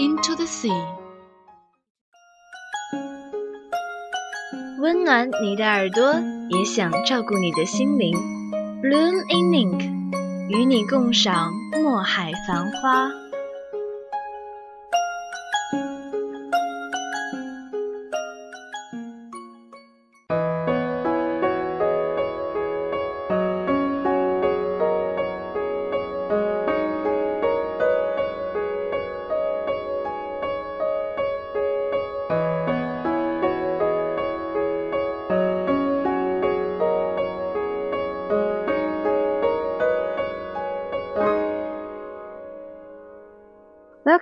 into the sea. 温暖你的耳朵，也想照顾你的心灵。Bloom in Ink，与你共赏墨海繁花。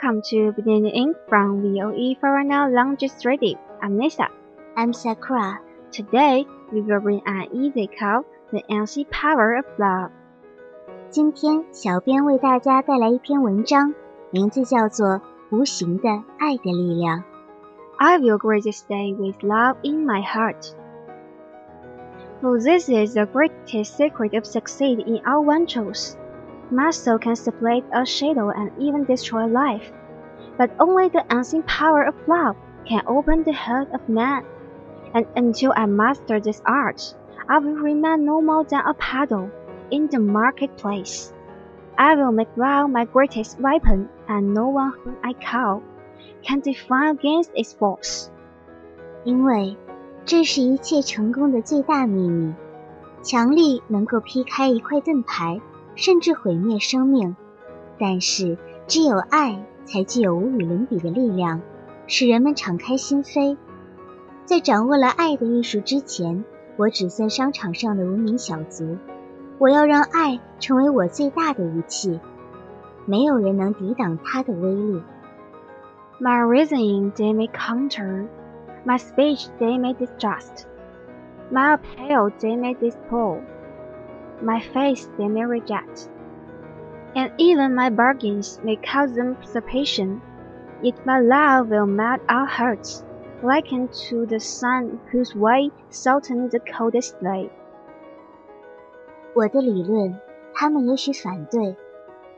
Welcome to Banana Inc. from VOE Foreigner Language Radio. I'm Lisa. I'm Sakura. Today, we will bring an easy call, The Unseen Power of Love. 今天，小编为大家带来一篇文章，名字叫做《无形的爱的力量》。I will greet this day with love in my heart. For this is the greatest secret of success in all ventures. Muscle can split a shadow and even destroy life, but only the unseen power of love can open the heart of man. And until I master this art, I will remain no more than a paddle in the marketplace. I will make love my greatest weapon, and no one whom I call can define against its force. 因为这是一切成功的最大秘密。强力能够劈开一块盾牌， 甚至毁灭生命，但是只有爱才具有无与伦比的力量，使人们敞开心扉。在掌握了爱的艺术之前，我只算商场上的无名小卒。我要让爱成为我最大的武器，没有人能抵挡它的威力。My reasoning they may counter, my speech they may distrust, my appeal they may dispose my face they may reject, and even my bargains may cause them usurpation. Yet my love will melt our hearts, likened to the sun whose way softens the coldest day. 我的理论，他们也许反对；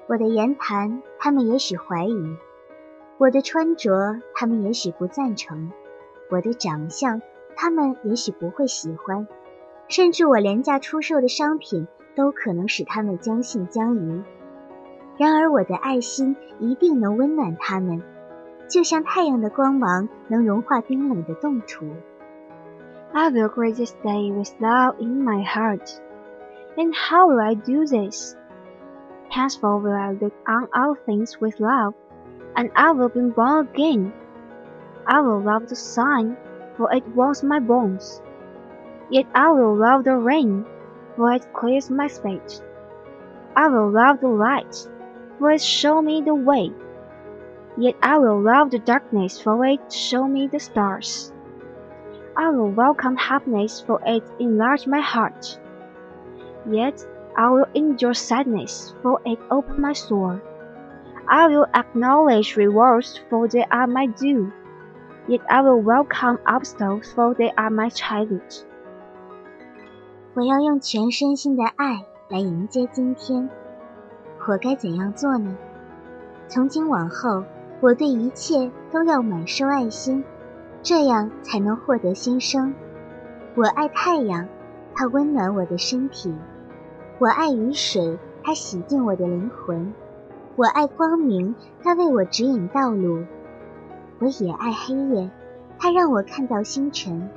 我的言谈，他们也许怀疑；我的穿着，他们也许不赞成；我的长相，他们也许不会喜欢； 甚至我廉价出售的商品，都可能使他们将信将疑。然而，我的爱心一定能温暖他们，就像太阳的光芒能融化冰冷的冻土。 I will greet this day with love in my heart. And how will I do this? Henceforth will I look on all things with love, and I will be born again. I will love the sun, for it warms my bones. Yet I will love the rain, for it clears my speech. I will love the light, for it shows me the way. Yet I will love the darkness, for it shows me the stars. I will welcome happiness, for it enlarges my heart. Yet I will endure sadness, for it opens my soul. I will acknowledge rewards, for they are my due. Yet I will welcome obstacles, for they are my challenge. 我要用全身心的爱来迎接今天。我该怎样做呢？从今往后，我对一切都要满收爱心，这样才能获得新生。我爱太阳，它温暖我的身体；我爱雨水，它洗净我的灵魂；我爱光明，它为我指引道路；我也爱黑夜，它让我看到星辰。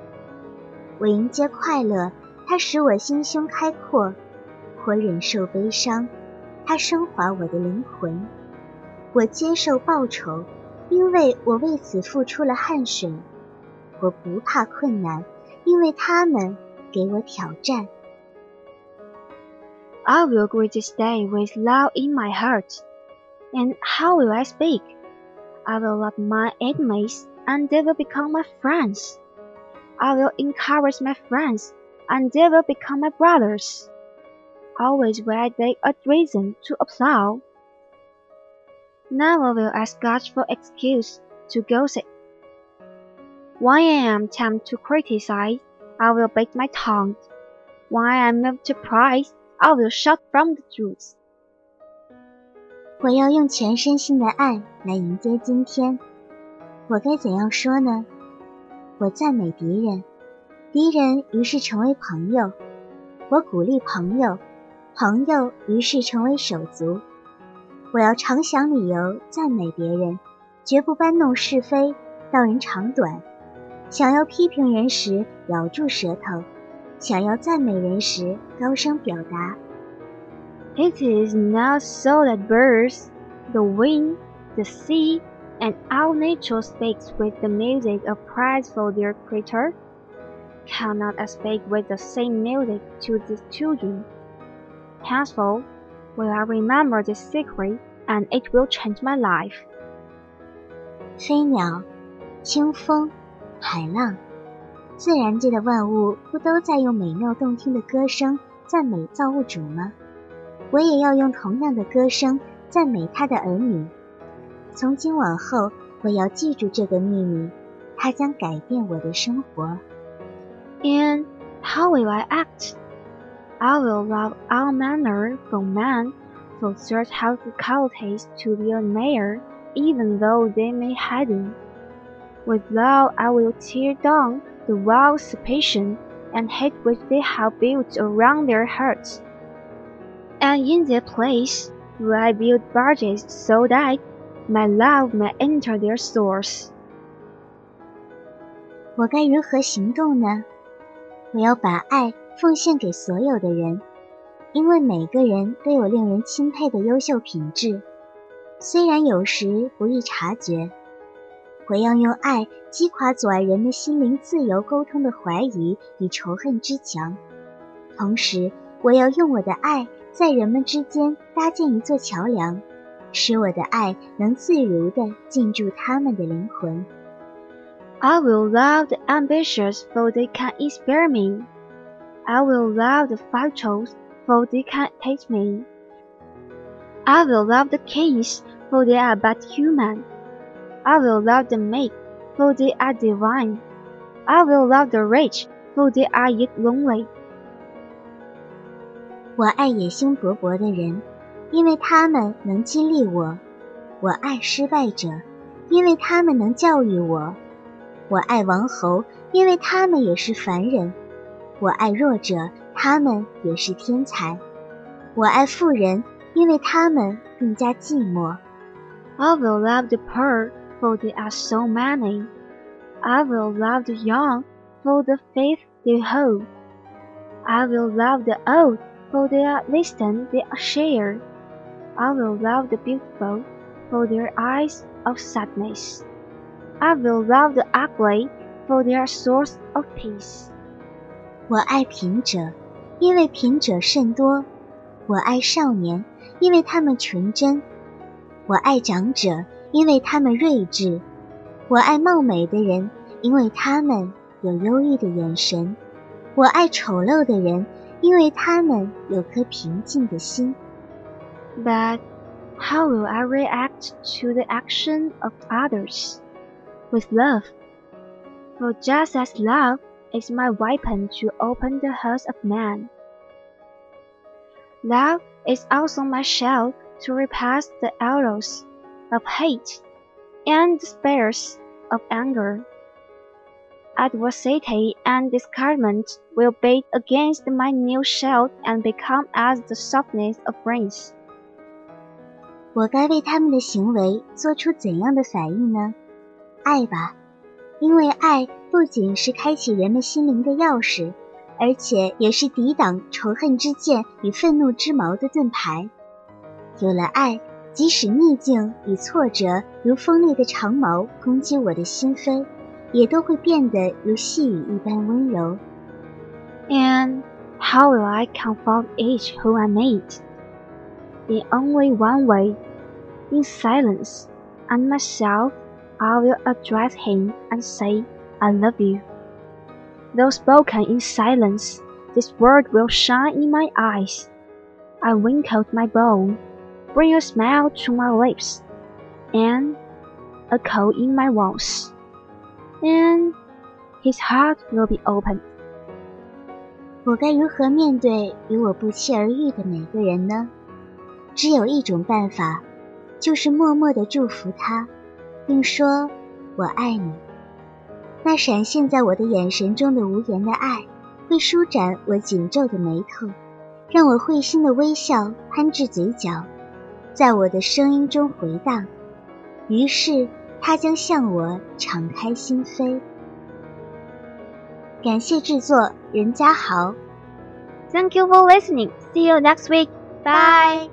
我迎接快乐，它使我心胸开阔；我忍受悲伤。它升华我的灵魂，我接受报酬，因为我为此付出了汗水。我不怕困难，因为他们给我挑战。I will greet this day with love in my heart. And how will I speak? I will love my enemies, and they will become my friends. I will encourage my friends, and they will become my brothers always where they a reason to applaud. Never will ask God for excuse to gossip. When I am tempted to criticize, I will bite my tongue. When I am moved to praise, I will shout from the truth. 我要用全身心的爱来迎接今天。我该怎样说呢？我赞美敌人， 敌人于是成为朋友。我鼓励朋友，朋友于是成为手足。我要常想理由赞美别人，绝不搬弄是非，道人长短。想要批评人时，咬住舌头；想要赞美人时，高声表达。It is not so that birds, the wind, the sea, and all nature speaks with the music of praise for their creator, cannot speak with the same music to the children. Henceforth, will I remember this secret, and it will change my life. 飞鸟、清风、海浪，自然界的万物不都在用美妙动听的歌声赞美造物主吗？我也要用同样的歌声赞美他的儿女。从今往后，我要记住这个秘密，它将改变我的生活。And how will I act? I will love all manner from man, for such healthy qualities to be admired, even though they may hide With love I will tear down the walls suspicion and hate which they have built around their hearts. And in their place will I build barges so that my love may enter their stores. 我该如何行动呢？ 我要把爱奉献给所有的人，因为每个人都有令人钦佩的优秀品质，虽然有时不易察觉。我要用爱击垮阻碍人们心灵自由沟通的怀疑与仇恨之墙，同时，我要用我的爱在人们之间搭建一座桥梁，使我的爱能自如地进驻他们的灵魂。I will love the ambitious, for they can inspire me. I will love the virtuous, for they can taste me. I will love the kings, for they are but human. I will love the meek, for they are divine. I will love the rich, for they are yet lonely. 我爱野心勃勃的人，因为他们能激励我；我爱失败者，因为他们能教育我； 我爱王侯，因为他们也是凡人。我爱弱者，他们也是天才；我爱富人，因为他们更加寂寞。I will love the poor, for they are so many. I will love the young, for the faith they hold. I will love the old, for their wisdom they share. I will love the beautiful, for their eyes of sadness. I will love the ugly, for their source of peace. 我爱贫者，因为贫者甚多；我爱少年，因为他们纯真；我爱长者，因为他们睿智；我爱貌美的人，因为他们有忧郁的眼神；我爱丑陋的人，因为他们有颗平静的心。But how will I react to the action of others? With love, For just as love is my weapon to open the hearts of man, love is also my shield to repulse the arrows of hate and the spears of anger. Adversity and discouragement will beat against my new shield and become as the softness of brains. 我该为他们的行为做出怎样的反应呢？ 爱吧，因为爱不仅是开启人们心灵的钥匙，而且也是抵挡仇恨之剑与愤怒之矛的盾牌。有了爱，即使逆境与挫折如锋利的长矛攻击我的心扉，也都会变得如细雨一般温柔。And how will I comfort each who I meet? In only one way, in silence, and myself I will address him and say, I love you. Though spoken in silence, this word will shine in my eyes. I wrinkled my brow, bring a smile to my lips, and a coal in my walls. And his heart will be open. 我该如何面对与我不期而遇的每个人呢？只有一种办法，就是默默地祝福他， 并说“我爱你”。那闪现在我的眼神中的无言的爱，会舒展我紧皱的眉头，让我会心的微笑攀至嘴角，在我的声音中回荡。于是，他将向我敞开心扉。感谢制作任家豪。Thank you for listening. See you next week. Bye.